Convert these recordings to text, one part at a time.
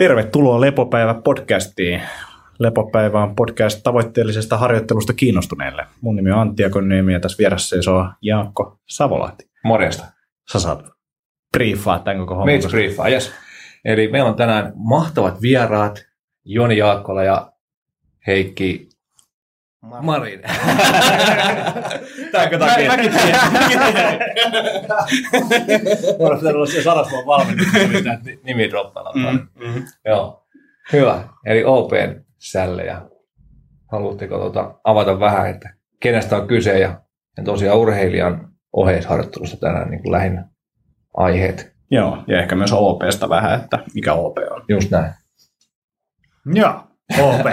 Tervetuloa Lepopäivä podcastiin. Lepopäivä on podcast tavoitteellisesta harjoittelusta kiinnostuneille. Mun nimi on Antti Akoniemi ja tässä vieressä seisoo Jaakko Savolahti. Morjesta. Sä saat briefaa tämän koko homman. Meitä briefaa, yes. Eli meillä on tänään mahtavat vieraat, Joni Jaakkola ja Heikki Marin. Täänkö takia? Mäkin tiedän. Pitänyt olla siellä sarasmaan missä näitä nimi droppailla. Mm, mm. Joo. Hyvä. Eli Open sällejä. Haluatteko tuota avata vähän, että kenestä on kyse ja, ja tosiaan urheilijan oheisharjoittelusta tänään niin kuin lähinnä aiheet. Joo, ja ehkä myös OPsta vähän, että mikä OP on. Just näin. Joo, OP.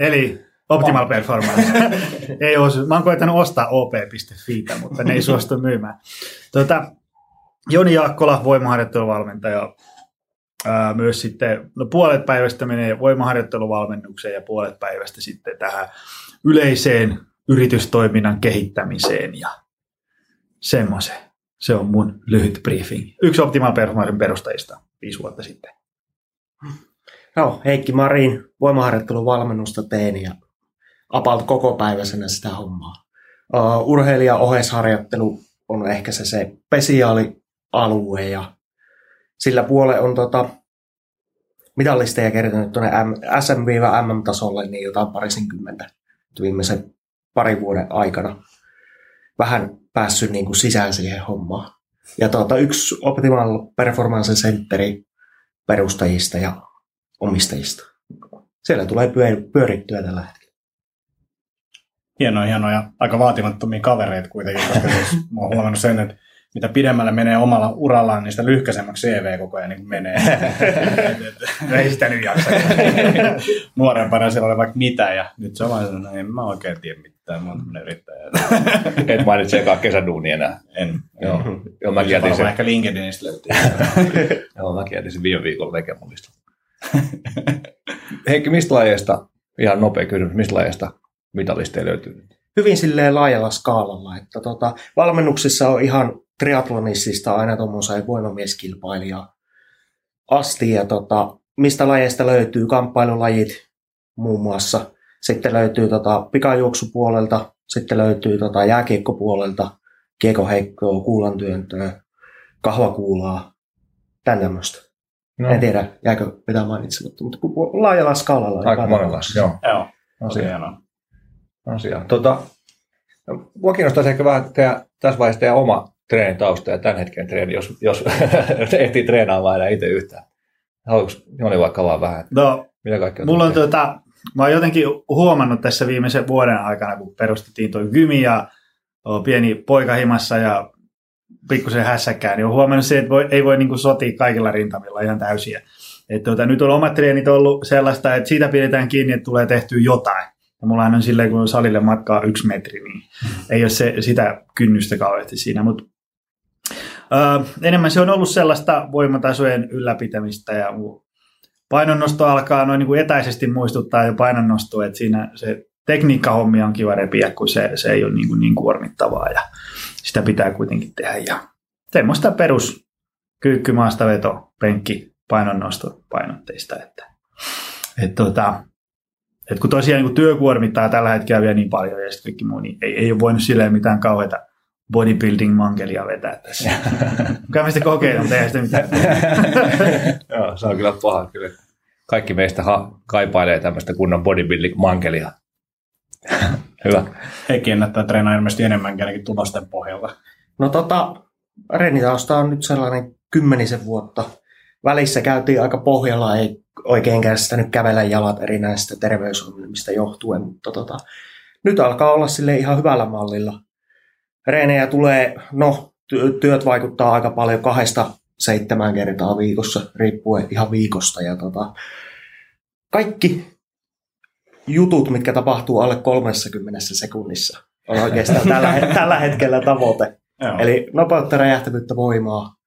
Eli Optimal Performance. ei ole, mä oon koettanut ostaa op.fi, mutta ne ei suostu myymään. Tuota, Joni Jaakkola, voimaharjoitteluvalmentaja. Ää, myös sitten, no puolet päivästä menee voimaharjoitteluvalmennukseen ja puolet päivästä sitten tähän yleiseen yritystoiminnan kehittämiseen ja semmoiseen. Se on mun lyhyt briefing. Yksi Optimal Performancen perustajista viisi vuotta sitten. No, Heikki Marin, voimaharjoittelun valmennusta teen ja apalt koko päiväisenä sitä hommaa. Uh, urheilija oheisharjoittelu on ehkä se, se spesiaalialue ja sillä puolella on tota, mitallisteja kertynyt tuonne SM-MM-tasolle niin jotain parisenkymmentä viimeisen parin vuoden aikana. Vähän päässyt niin kuin sisään siihen hommaan. Ja tuota, yksi Optimal Performance Centeri perustajista ja omistajista. Siellä tulee pyörittyä tällä hetkellä. Hienoja, hienoja, aika vaatimattomia kavereita kuitenkin, koska siis mä oon huomannut sen, että mitä pidemmälle menee omalla urallaan, niin sitä lyhkäisemmäksi CV koko ajan niin menee. Ei sitä nyt jaksa. Nuorempana siellä oli vaikka mitä, ja nyt se on vaan sellainen, no en mä oikein tiedä mitään, mä oon yrittäjä. Et mainitse ekaa kesäduunia enää. En. Joo, Joo jätin Varmaan sen, ehkä LinkedInistä löytyy. Joo, mäkin jätin sen viime viikolla tekemallista. Heikki, mistä lajeista, ihan nopea kysymys, mistä lajeista mitalisteja löytyy nyt? Hyvin silleen laajalla skaalalla, että tota, valmennuksissa on ihan triatlonissista aina tuommoiseen voimamieskilpailijaa asti ja tota, mistä lajeista löytyy kamppailulajit muun muassa. Sitten löytyy tota, pikajuoksupuolelta, sitten löytyy tota, jääkiekkopuolelta, kiekoheikkoa, kuulantyöntöä, kahvakuulaa, tän tämmöistä. No. En tiedä, jääkö mitään mainitsematta, mutta laajalla skaalalla. Aika monenlaista, joo. Joo, tosi Asia. Tota, mua kiinnostaisi ehkä vähän teidän, tässä vaiheessa teidän oma treenitausta ja tämän hetken treeni, jos, jos ehtii treenaamaan enää itse yhtään. Haluatko Joni vaikka vaan vähän, että No, mitä kaikkea mulla on tuota, mä oon jotenkin huomannut tässä viimeisen vuoden aikana, kun perustettiin tuo gymi ja pieni poika himassa ja pikkusen hässäkään, niin on huomannut se, että voi, ei voi niin sotia kaikilla rintamilla ihan täysiä. Et tuota, nyt on omat treenit ollut sellaista, että siitä pidetään kiinni, että tulee tehtyä jotain. Ja mulla on silleen, kun salille matkaa yksi metri, niin ei ole se, sitä kynnystä kauheasti siinä. Mutta Öö, enemmän se on ollut sellaista voimatasojen ylläpitämistä ja painonnosto alkaa noin niin kuin etäisesti muistuttaa jo painonnostoa, että siinä se tekniikkahommi on kiva repiä, kun se, se ei ole niin, kuin niin kuormittavaa ja sitä pitää kuitenkin tehdä. Ja semmoista perus kyykky, maastaveto, penkki, painonnosto painotteista. Että, et tota, et kun tosiaan niin kun työ kuormittaa tällä hetkellä vielä niin paljon ja sitten kaikki muu, niin ei, ei ole voinut silleen mitään kauheita bodybuilding-mankelia vetää tässä. Mä sitä kokeilun, mutta eihän sitä mitään. Joo, se on kyllä paha kyllä. Kaikki meistä ha- kaipailee tämmöistä kunnon bodybuilding-mankelia. Hyvä. Heikki ennättää treenaa ilmeisesti enemmänkin ainakin tulosten pohjalta. No tota, reenitausta on nyt sellainen kymmenisen vuotta. Välissä käytiin aika pohjalla, ei oikein kestänyt kävellä jalat erinäisistä terveysongelmista johtuen, mutta tota, nyt alkaa olla sille ihan hyvällä mallilla. Reenejä tulee, no ty- työt vaikuttaa aika paljon kahdesta seitsemän kertaa viikossa, riippuen ihan viikosta. Ja tota, kaikki jutut, mitkä tapahtuu alle 30 sekunnissa, on oikeastaan tällä, tällä hetkellä tavoite. Joo. Eli nopeutta, räjähtävyyttä, voimaa.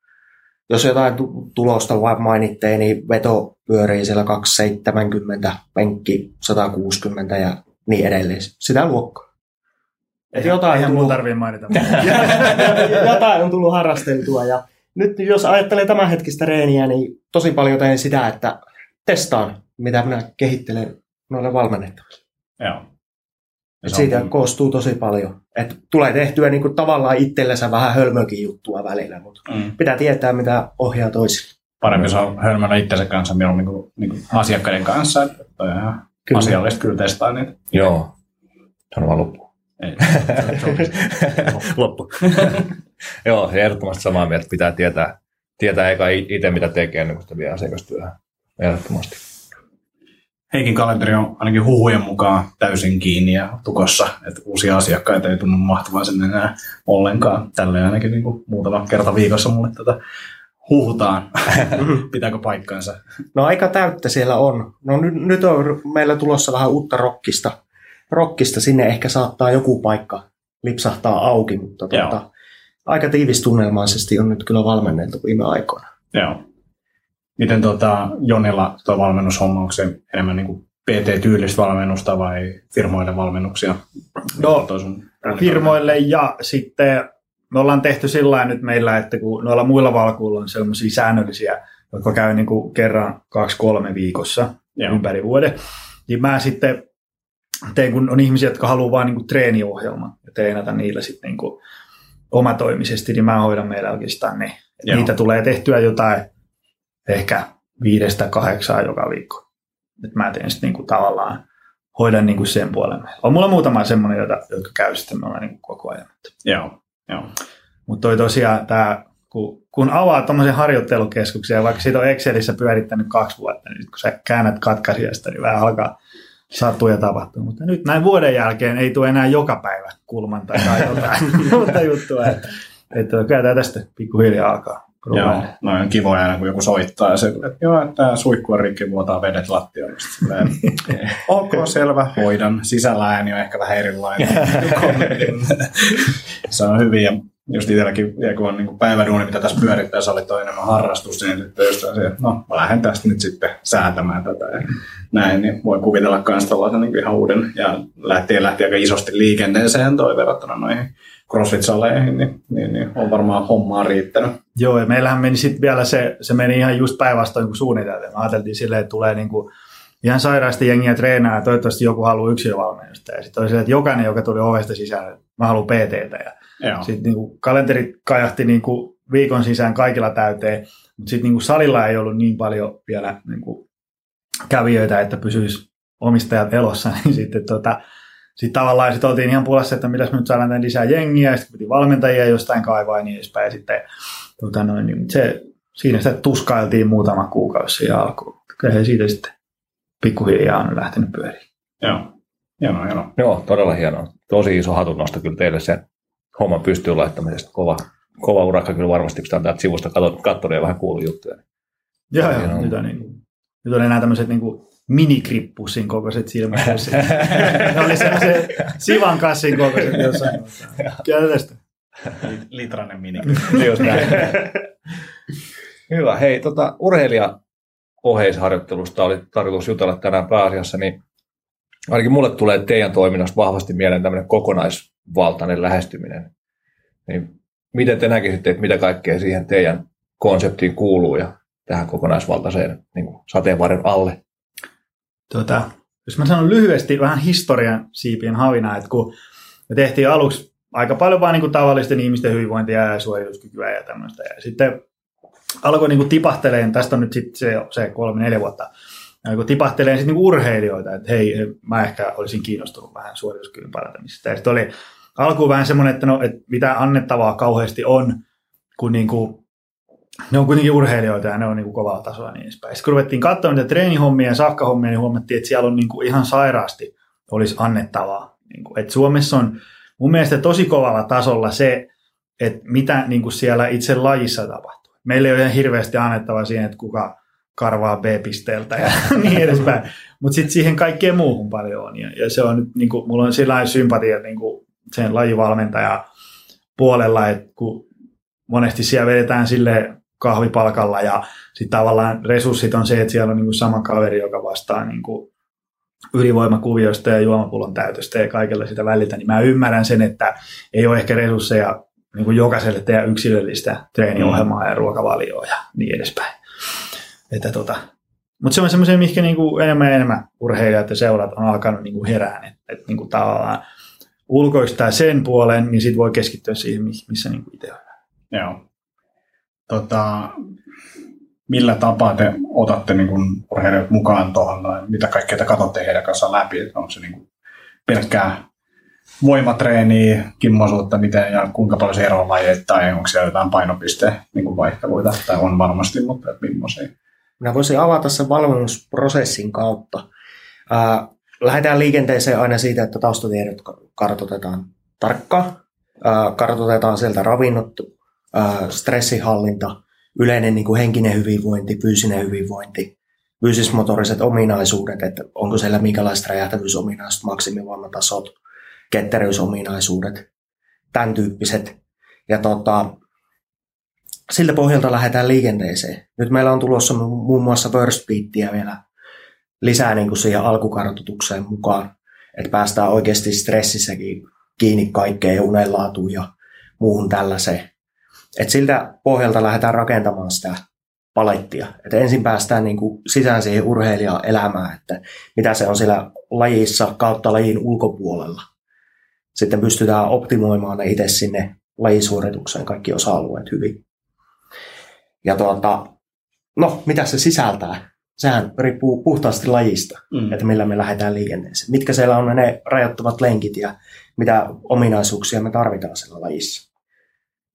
Jos jotain tu- tulosta vaan mainitteen, niin veto pyörii siellä 270, penkki 160 ja niin edelleen. Sitä luokkaa. Et jotain, Eihän tullut, tarvii mainita. jotain on tullut harrasteltua. Ja nyt jos ajattelee tämänhetkistä reeniä, niin tosi paljon teen sitä, että testaan, mitä minä kehittelen noille valmennettaville. Joo. Et se siitä on- koostuu tosi paljon. Et tulee tehtyä niinku tavallaan itsellensä vähän hölmökin juttua välillä, mutta Mm. pitää tietää, mitä ohjaa toisille. Parempi se on hölmöllä itsensä kanssa mieluummin kuin, niin kuin asiakkaiden kanssa. Että on ihan Kyllä. asiallista kyllä testaa niitä. Joo. Sano vaan loppuun. Ei. Loppu. Joo, ehdottomasti samaa mieltä. Pitää tietää, tietää eka itse, mitä tekee, ennen kuin sitä vie asiakastyöhön. Ehdottomasti. Heikin kalenteri on ainakin huhujen mukaan täysin kiinni ja tukossa, että uusia asiakkaita ei tunnu mahtuvan sinne enää ollenkaan. Tälle ainakin niin kuin muutama kerta viikossa mulle tätä huhutaan. Pitääkö paikkansa? No aika täyttä siellä on. No nyt, nyt on meillä tulossa vähän uutta rockista. Rockista sinne ehkä saattaa joku paikka lipsahtaa auki, mutta tuota, aika tiivistunnelmaisesti on nyt kyllä valmennettu viime aikoina. Joo. Miten tota, Jonilla tuo valmennushomma, onko se enemmän niin kuin PT-tyylistä valmennusta vai firmoille valmennuksia? No, firmoille ja sitten me ollaan tehty sillä nyt meillä, että kun noilla muilla valkuilla on sellaisia säännöllisiä, jotka käy niin kuin kerran kaksi-kolme viikossa Joo. ympäri vuoden, niin mä sitten teen, kun on ihmisiä, jotka haluaa vain niin treeniohjelman ja treenata niillä sitten niin kuin omatoimisesti, niin mä hoidan meillä oikeastaan ne. Joo. Niitä tulee tehtyä jotain ehkä viidestä kahdeksaan joka viikko. Et mä teen sitten niin kuin tavallaan, hoidan niin kuin sen puolen. On mulla muutama semmoinen, jota, jotka käy sitten mulla niin kuin koko ajan. Joo. Joo. Mutta toi tosiaan tämä, kun, kun avaa tuommoisen harjoittelukeskuksen, ja vaikka siitä on Excelissä pyörittänyt kaksi vuotta, niin kun sä käännät katkaisijasta, niin vähän alkaa sattua ja tapahtua. Mutta nyt näin vuoden jälkeen ei tule enää joka päivä kulman tai jotain muuta juttua. Että, että kyllä tämä tästä pikkuhiljaa alkaa. Joo, no on kivoja aina, kun joku soittaa ja se, että joo, että tämä suikku on rikki, vuotaa vedet silleen, ok, selvä, hoidan. Sisällä ääni on ehkä vähän erilainen. se on hyvin ja just itselläkin, kun on niin päiväduuni, mitä tässä pyörittää, oli toi enemmän harrastus, niin sitten just se, että no, mä lähden tästä nyt sitten säätämään tätä ja näin, niin voi kuvitella myös tällaisen niin ihan uuden, ja lähti, lähti aika isosti liikenteeseen toi verrattuna noihin CrossFit-saleihin, niin, niin, niin on varmaan hommaa riittänyt. Joo, ja meillähän meni sitten vielä se, se meni ihan just päinvastoin kuin suunniteltiin. Me ajateltiin silleen, että tulee niinku ihan sairaasti jengiä treenaa ja toivottavasti joku haluaa yksilövalmennusta. Ja sitten oli silleen, että jokainen, joka tuli ovesta sisään, mä haluan PTtä. Ja sitten niinku kalenterit kajahti niinku viikon sisään kaikilla täyteen, mutta sitten niinku salilla ei ollut niin paljon vielä niinku kävijöitä, että pysyisi omistajat elossa, niin sitten tota, sitten tavallaan sit oltiin ihan pulassa, että mitäs me nyt saadaan tänne lisää jengiä, ja sitten piti valmentajia jostain kaivaa ja niin edespäin. Ja sitten tota noin, niin se, siinä sitä tuskailtiin muutama kuukausi siihen alkuun. Kyllä he siitä sitten pikkuhiljaa on lähtenyt pyöriin. Joo. Hienoa, hienoa. Joo, todella hienoa. Tosi iso hatunnosto kyllä teille sen homman pystyyn laittamisesta. Kova, kova urakka kyllä varmasti, kun sitä on täältä sivusta katsonut, ja vähän kuullut juttuja. Joo, joo. Nyt on, niin nyt on enää tämmöiset niin kuin minikrippussin kokoiset silmäpussit. ne oli semmoisen sivan kassin kokoiset jossain. Kyllä tästä. Litranen mini. Just näin. Hyvä. Hei, tota, urheilija oheisharjoittelusta oli tarkoitus jutella tänään pääasiassa, niin ainakin mulle tulee teidän toiminnasta vahvasti mieleen tämmöinen kokonaisvaltainen lähestyminen. Niin miten te näkisitte, että mitä kaikkea siihen teidän konseptiin kuuluu ja tähän kokonaisvaltaiseen niin kuin sateenvarren alle? Tota, jos mä sanon lyhyesti vähän historian siipien havina, että kun me tehtiin aluksi aika paljon vaan niin tavallisten ihmisten hyvinvointia ja suorituskykyä ja tämmöistä. Ja sitten alkoi niin tipahteleen, tästä on nyt sitten se, se kolme, neljä vuotta, alkoi tipahteleen sitten niin urheilijoita, että hei, mä ehkä olisin kiinnostunut vähän suorituskyvyn parantamisesta. Ja sitten oli alkuun vähän semmoinen, että, no, että mitä annettavaa kauheasti on, kun niin kuin ne on kuitenkin urheilijoita ja ne on niin kuin kovaa tasoa niin edespäin. Sitten kun ruvettiin katsoa niitä treenihommia ja sakkahommia, niin huomattiin, että siellä on niin kuin ihan sairaasti olisi annettavaa. Niin kuin, että Suomessa on mun mielestä tosi kovalla tasolla se, että mitä niin kuin siellä itse lajissa tapahtuu. Meillä ei ole ihan hirveästi annettavaa siihen, että kuka karvaa B-pisteeltä ja niin edespäin. Mutta sitten siihen kaikkeen muuhun paljon on. Ja, ja se on nyt, niin kuin, mulla on sellainen sympatia niin kuin sen lajivalmentaja puolella, että kun monesti siellä vedetään sille kahvipalkalla ja sitten tavallaan resurssit on se, että siellä on niin kuin sama kaveri, joka vastaa niin kuin ylivoimakuvioista ja juomapullon täytöstä ja kaikella sitä väliltä, niin mä ymmärrän sen, että ei ole ehkä resursseja niin kuin jokaiselle tehdä yksilöllistä treeniohjelmaa ja ruokavalioa ja niin edespäin. Että tota, mutta se on semmoisia, mihinkä niinku enemmän ja enemmän urheilijat ja seurat on alkanut niinku herään. Että et niinku tavallaan ulkoistaa sen puolen, niin sitten voi keskittyä siihen, missä niinku itse on. Joo. Tota, millä tapaa te otatte niin kuin urheilijat mukaan tuohon, mitä kaikkea te katsotte heidän kanssaan läpi, onko se niin kuin pelkkää voimatreeniä, kimmosuutta, miten ja kuinka paljon se eroaa tai onko siellä jotain painopisteen niin vaihteluita, tai on varmasti, mutta millaisia? Minä voisin avata sen valmennusprosessin kautta. Ää, lähdetään liikenteeseen aina siitä, että taustatiedot kartoitetaan tarkkaan. Kartoitetaan sieltä ravinnot, stressihallinta, yleinen niin kuin henkinen hyvinvointi, fyysinen hyvinvointi, fyysismotoriset ominaisuudet, että onko siellä minkälaiset räjähtävyysominaisuudet, maksimivoimatasot, ketteryysominaisuudet, tämän tyyppiset. Ja tota, siltä pohjalta lähdetään liikenteeseen. Nyt meillä on tulossa muun muassa First Beatia vielä lisää niin kuin siihen alkukartoitukseen mukaan, että päästään oikeasti stressissäkin kiinni kaikkeen unenlaatuun ja muuhun tällaiseen. Et siltä pohjalta lähdetään rakentamaan sitä palettia. Et ensin päästään niin kuin sisään siihen urheilijan elämään, että mitä se on siellä lajissa kautta lajin ulkopuolella. Sitten pystytään optimoimaan ne itse sinne lajisuoritukseen kaikki osa-alueet hyvin. Ja tuota, no, mitä se sisältää? Sehän riippuu puhtaasti lajista, mm. että millä me lähdetään liikenteeseen. Mitkä siellä on ne rajoittavat lenkit ja mitä ominaisuuksia me tarvitaan siellä lajissa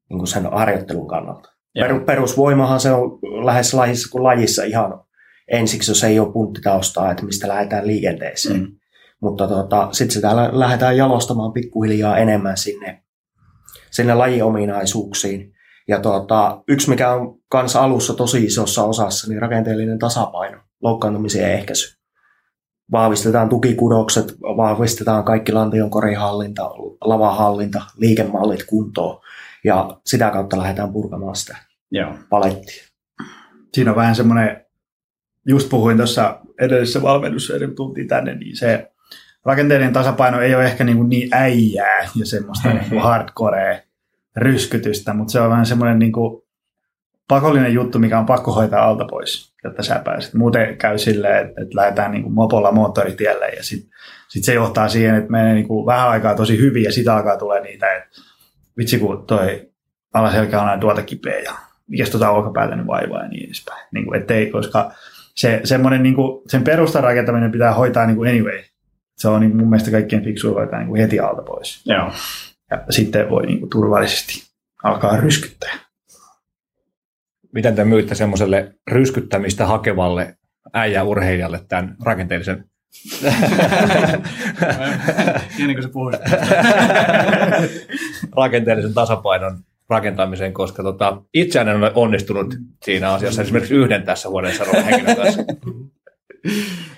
niin kuin sen harjoittelun kannalta. Per, perusvoimahan se on lähes lajissa kuin lajissa ihan ensiksi, jos ei ole punttitaustaa, että mistä lähdetään liikenteeseen. Mm. Mutta tota, sitten sitä lähdetään jalostamaan pikkuhiljaa enemmän sinne, sinne lajiominaisuuksiin. Ja tota, yksi, mikä on kanssa alussa tosi isossa osassa, niin rakenteellinen tasapaino, loukkaantumisen ehkäisy. Vahvistetaan tukikudokset, vahvistetaan kaikki lantion korihallinta, lavahallinta, liikemallit kuntoon ja sitä kautta lähdetään purkamaan sitä Joo. palettia. Siinä on vähän semmoinen, just puhuin tuossa edellisessä valmennussa, kun tultiin tänne, niin se rakenteellinen tasapaino ei ole ehkä niin, kuin niin äijää ja semmoista niin kuin hardcorea ryskytystä, mutta se on vähän semmoinen niin kuin pakollinen juttu, mikä on pakko hoitaa alta pois, jotta sä pääset. Muuten käy silleen, että, että lähdetään niin kuin mopolla moottoritielle ja sitten sit se johtaa siihen, että menee niin kuin vähän aikaa tosi hyvin ja sitä alkaa tulee niitä, että vitsi kun toi alaselkä on aina tuolta kipeä ja mikäs tuota olkapäätä nyt vaivaa ja niin edespäin. Niin kuin, ettei, koska se, semmoinen, niin kuin, sen perustan rakentaminen pitää hoitaa niin kuin anyway. Se on niin mun mielestä kaikkien fiksua hoitaa niin kuin heti alta pois. Joo. Ja sitten voi niin kuin, turvallisesti alkaa ryskyttää. Miten te myytte semmoiselle ryskyttämistä hakevalle äijäurheilijalle tämän rakenteellisen niin kuin se puhuit. Rakenteellisen tasapainon rakentamiseen, koska tota, itse en ole onnistunut siinä asiassa esimerkiksi yhden tässä huoneessa henkilön kanssa.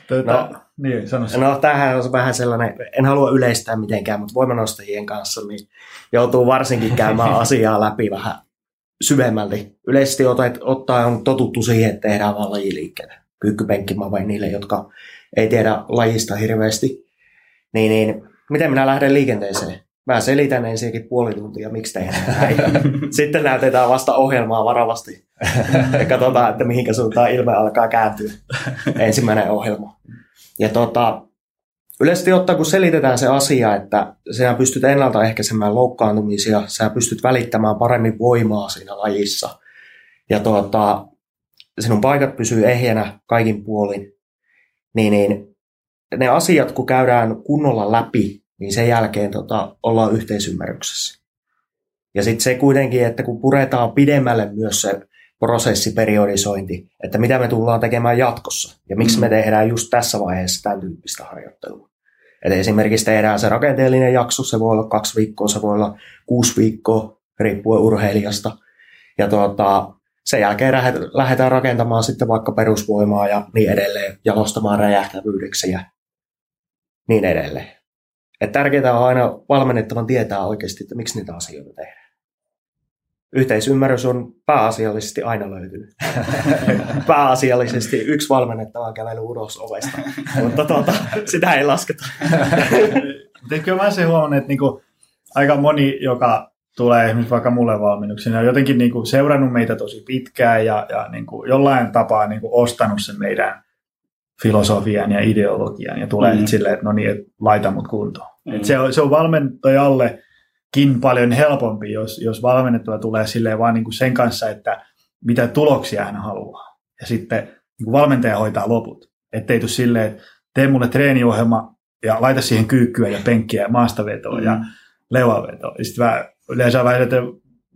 Tuota, no, niin, sano no, tämähän on vähän sellainen, en halua yleistää mitenkään, mutta voimanostajien kanssa niin joutuu varsinkin käymään asiaa läpi vähän syvemmälti. Yleisesti ottaa on totuttu siihen, että tehdään vain lajiliikkeitä. Kyykkypenkkimä vai niille, jotka ei tiedä lajista hirveästi, niin, niin miten minä lähden liikenteeseen? Mä selitän ensinnäkin puoli tuntia, miksi tehdään näin. Sitten näytetään vasta ohjelmaa varovasti katsotaan, että mihinkä suuntaan ilme alkaa kääntyä. Ensimmäinen ohjelma. Ja tota, yleisesti ottaen, kun selitetään se asia, että sinä pystyt ennaltaehkäisemään loukkaantumisia, sinä pystyt välittämään paremmin voimaa siinä lajissa. Ja tota, sinun paikat pysyy ehjänä kaikin puolin niin, niin ne asiat, kun käydään kunnolla läpi, niin sen jälkeen tota, ollaan yhteisymmärryksessä. Ja sitten se kuitenkin, että kun puretaan pidemmälle myös se prosessiperiodisointi, että mitä me tullaan tekemään jatkossa ja miksi me mm. tehdään just tässä vaiheessa tämän tyyppistä harjoittelua. Et esimerkiksi tehdään se rakenteellinen jakso, se voi olla kaksi viikkoa, se voi olla kuusi viikkoa, riippuen urheilijasta. Ja tuota, sen jälkeen lähdetään rakentamaan sitten vaikka perusvoimaa ja niin edelleen, jalostamaan räjähtävyydeksi ja niin edelleen. Et tärkeää on aina valmennettavan tietää oikeasti, että miksi niitä asioita tehdään. Yhteisymmärrys on pääasiallisesti aina löytynyt. pääasiallisesti yksi valmennettava kävely ulos ovesta, mutta tuota, sitä ei lasketa. Kyllä mä sen huomannut, että niinku, aika moni, joka tulee esimerkiksi vaikka mulle valmennuksiin, ja jotenkin niin kuin seurannut meitä tosi pitkään ja, ja niin kuin jollain tapaa niin kuin ostanut sen meidän filosofian ja ideologian ja tulee Mm. silleen, että no niin, että laita mut kuntoon. Mm. Et se, on, se on valmentajallekin paljon helpompi, jos, jos valmennettua tulee silleen vaan niin kuin sen kanssa, että mitä tuloksia hän haluaa. Ja sitten niin kuin valmentaja hoitaa loput. Ettei tule silleen, että tee mulle treeniohjelma ja laita siihen kyykkyä ja penkkiä ja maastavetoa mm. ja leuavetoa. Ja sitten yleensä vähän, että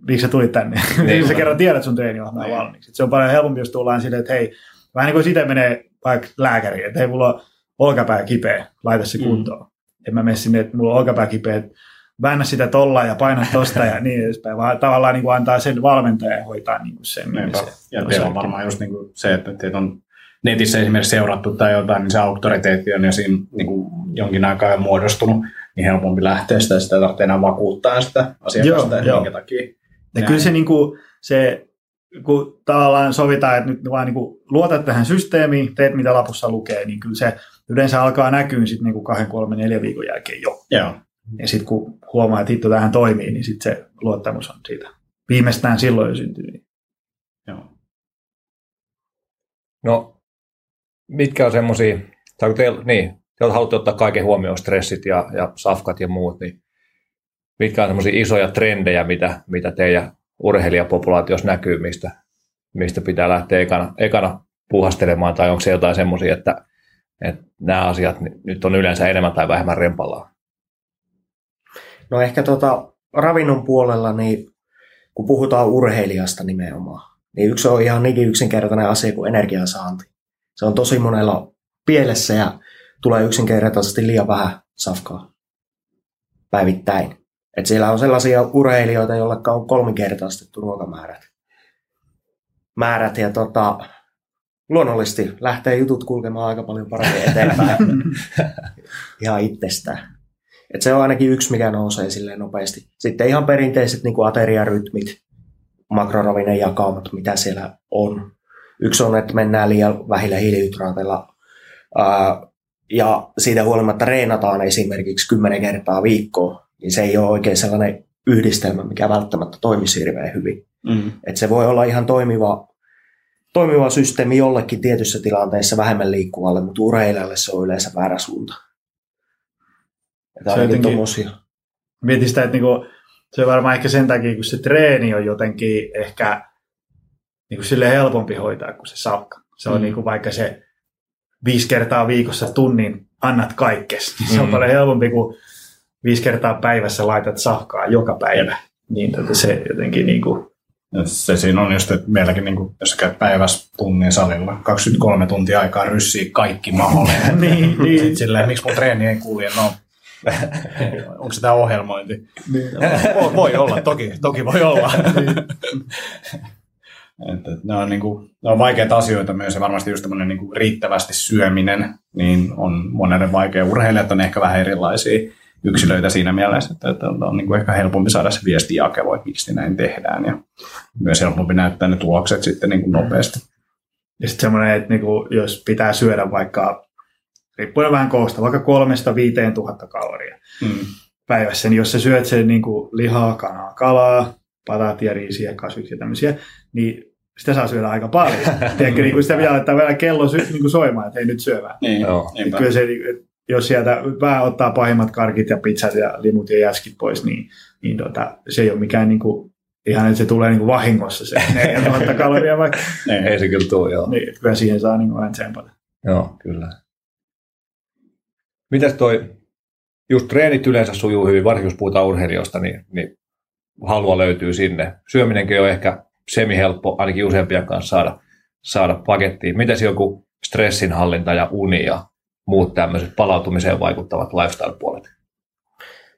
miksi sä tulit tänne? niin sä kerran tiedät sun treeniohjelmaa Niin. valmiiksi. Et se on paljon helpompi, jos tullaan silleen, että hei, vähän niin kuin sitä menee vaikka lääkäriin, että hei, mulla on olkapää kipeä, laita se Mm. kuntoon. En mä mene sinne, että mulla on olkapää kipeä, että väännä sitä tolla ja paina tosta ja niin edespäin, vaan tavallaan niin kuin antaa sen valmentajan hoitaa niin kuin sen. Niinpä. se Ja teillä on varmaan just niin kuin se, että teitä on netissä esimerkiksi seurattu tai jotain, niin se auktoriteetti on jo siinä niin kuin jonkin aikaa jo muodostunut, niin helpompi lähteä sitä, sitä ei tarvitse enää vakuuttaa sitä asiakasta, Joo, joo. minkä takia. Ja Näin. kyllä se, niin kuin, se kun tavallaan sovitaan, että nyt vaan niin kuin luotat tähän systeemiin, teet mitä lapussa lukee, niin kyllä se yleensä alkaa näkyä sitten niin kuin kahden, kolmen, neljän viikon jälkeen jo. Joo. Ja sitten kun huomaa, että hitto tähän toimii, niin sitten se luottamus on siitä. Viimeistään silloin jo syntynyt. Joo. No, mitkä on semmoisia, tai kun teillä, niin, te haluatte ottaa kaiken huomioon, stressit ja, ja safkat ja muut, niin mitkä on semmoisia isoja trendejä, mitä, mitä teidän urheilijapopulaatiossa näkyy, mistä, mistä pitää lähteä ekana, ekana puhastelemaan, tai onko se jotain semmoisia, että, että nämä asiat nyt on yleensä enemmän tai vähemmän rempallaan? No ehkä tota, ravinnon puolella, niin kun puhutaan urheilijasta nimenomaan, niin yksi on ihan niinkin yksinkertainen asia kuin energiansaanti. Se on tosi monella pielessä ja tulee yksinkertaisesti liian vähän safkaa päivittäin. Et siellä on sellaisia urheilijoita, joille on kolminkertaistettu ruokamäärät. Määrät ja tota, luonnollisesti lähtee jutut kulkemaan aika paljon paremmin eteenpäin ihan itsestään. Et se on ainakin yksi, mikä nousee silleen nopeasti. Sitten ihan perinteiset niin kuin ateriarytmit, makroravinen jakaumat, mitä siellä on. Yksi on, että mennään liian vähillä hiilihydraateilla ja siitä huolimatta reenataan esimerkiksi kymmenen kertaa viikkoa, niin se ei ole oikein sellainen yhdistelmä, mikä välttämättä toimisi hirveän hyvin. Mm. Et se voi olla ihan toimiva, toimiva systeemi jollekin tietyssä tilanteessa vähemmän liikkuvalle, mutta urheilijalle se on yleensä väärä suunta. Että Se jotenkin- tommosia. Mietin sitä, että niinku, se on varmaan ehkä sen takia, kun se treeni on jotenkin ehkä niinku sille helpompi hoitaa kuin se salkka. Se on Mm. niinku vaikka se viisi kertaa viikossa tunnin annat kaikkes. Niin se on Mm. paljon helpompi kuin viisi kertaa päivässä laitat safkaa joka päivä. Niin tota se jotenkin niinku, se siinä on just, että meilläkin, niin kuin, jos sä käyt päivässä tunnin salilla, 23 tuntia aikaa ryssiä kaikki mahdollinen. niin, Sitten niin. silleen, miksi mun treeni ei kulje, no onko se tämä ohjelmointi? Voi, voi olla, toki, toki voi olla. että ne, on, niinku, ne on vaikeita asioita myös ja varmasti just tämmöinen niinku riittävästi syöminen, niin on monelle vaikea. Urheilijat on ehkä vähän erilaisia yksilöitä siinä mielessä, että, että on, on niinku ehkä helpompi saada se viesti jakelua, että miksi näin tehdään ja myös helpompi näyttää ne tulokset sitten niinku nopeasti. Ja sitten semmoinen, että niinku, jos pitää syödä vaikka, riippuen vähän koosta, vaikka kolmesta viiteen tuhatta kaloria Mm. päivässä, niin jos sä syöt sen niin kuin lihaa, kanaa, kalaa, pataatia, riisiä, kasviksia ja tämmöisiä, niin sitä saa syödä aika paljon. Tiedätkö, niin kuin sitä pitää laittaa vielä kello sy- niin kuin soimaan, että ei nyt syövää. Niin, Joo. Kyllä se, jos sieltä vähän ottaa pahimmat karkit ja pizzat ja limut ja jäskit pois, niin, niin tota, se ei ole mikään niin kuin, ihan, että se tulee niin kuin vahingossa se 4000 kaloria vaikka. Niin. Ei se kyllä tule, joo. Niin, kyllä siihen saa niin kuin vähän tsempata. Joo, kyllä. Mitäs toi, just treenit yleensä sujuu hyvin, varsinkin jos puhutaan urheilijoista, niin, niin halua löytyy sinne. Syöminenkin on ehkä semi-helppo, ainakin useampien kanssa saada, saada pakettiin. Mitäs joku stressinhallinta ja uni ja muut tämmöiset palautumiseen vaikuttavat lifestyle-puolet?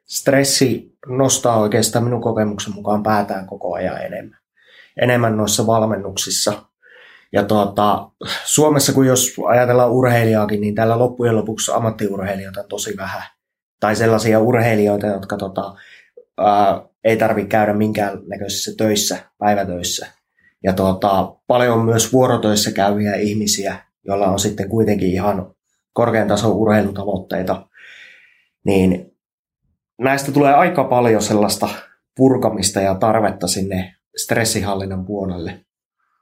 Stressi nostaa oikeastaan minun kokemuksen mukaan päätään koko ajan enemmän. Enemmän noissa valmennuksissa. Ja tuota, Suomessa, kun jos ajatellaan urheilijaakin, niin tällä loppujen lopuksi ammattiurheilijoita on tosi vähän. Tai sellaisia urheilijoita, jotka tota, ää, ei tarvitse käydä minkään näköisissä töissä, päivätöissä. Ja tuota, paljon on myös vuorotöissä käyviä ihmisiä, joilla on sitten kuitenkin ihan korkean tason urheilutavoitteita. Niin näistä tulee aika paljon sellaista purkamista ja tarvetta sinne stressihallinnan puolelle.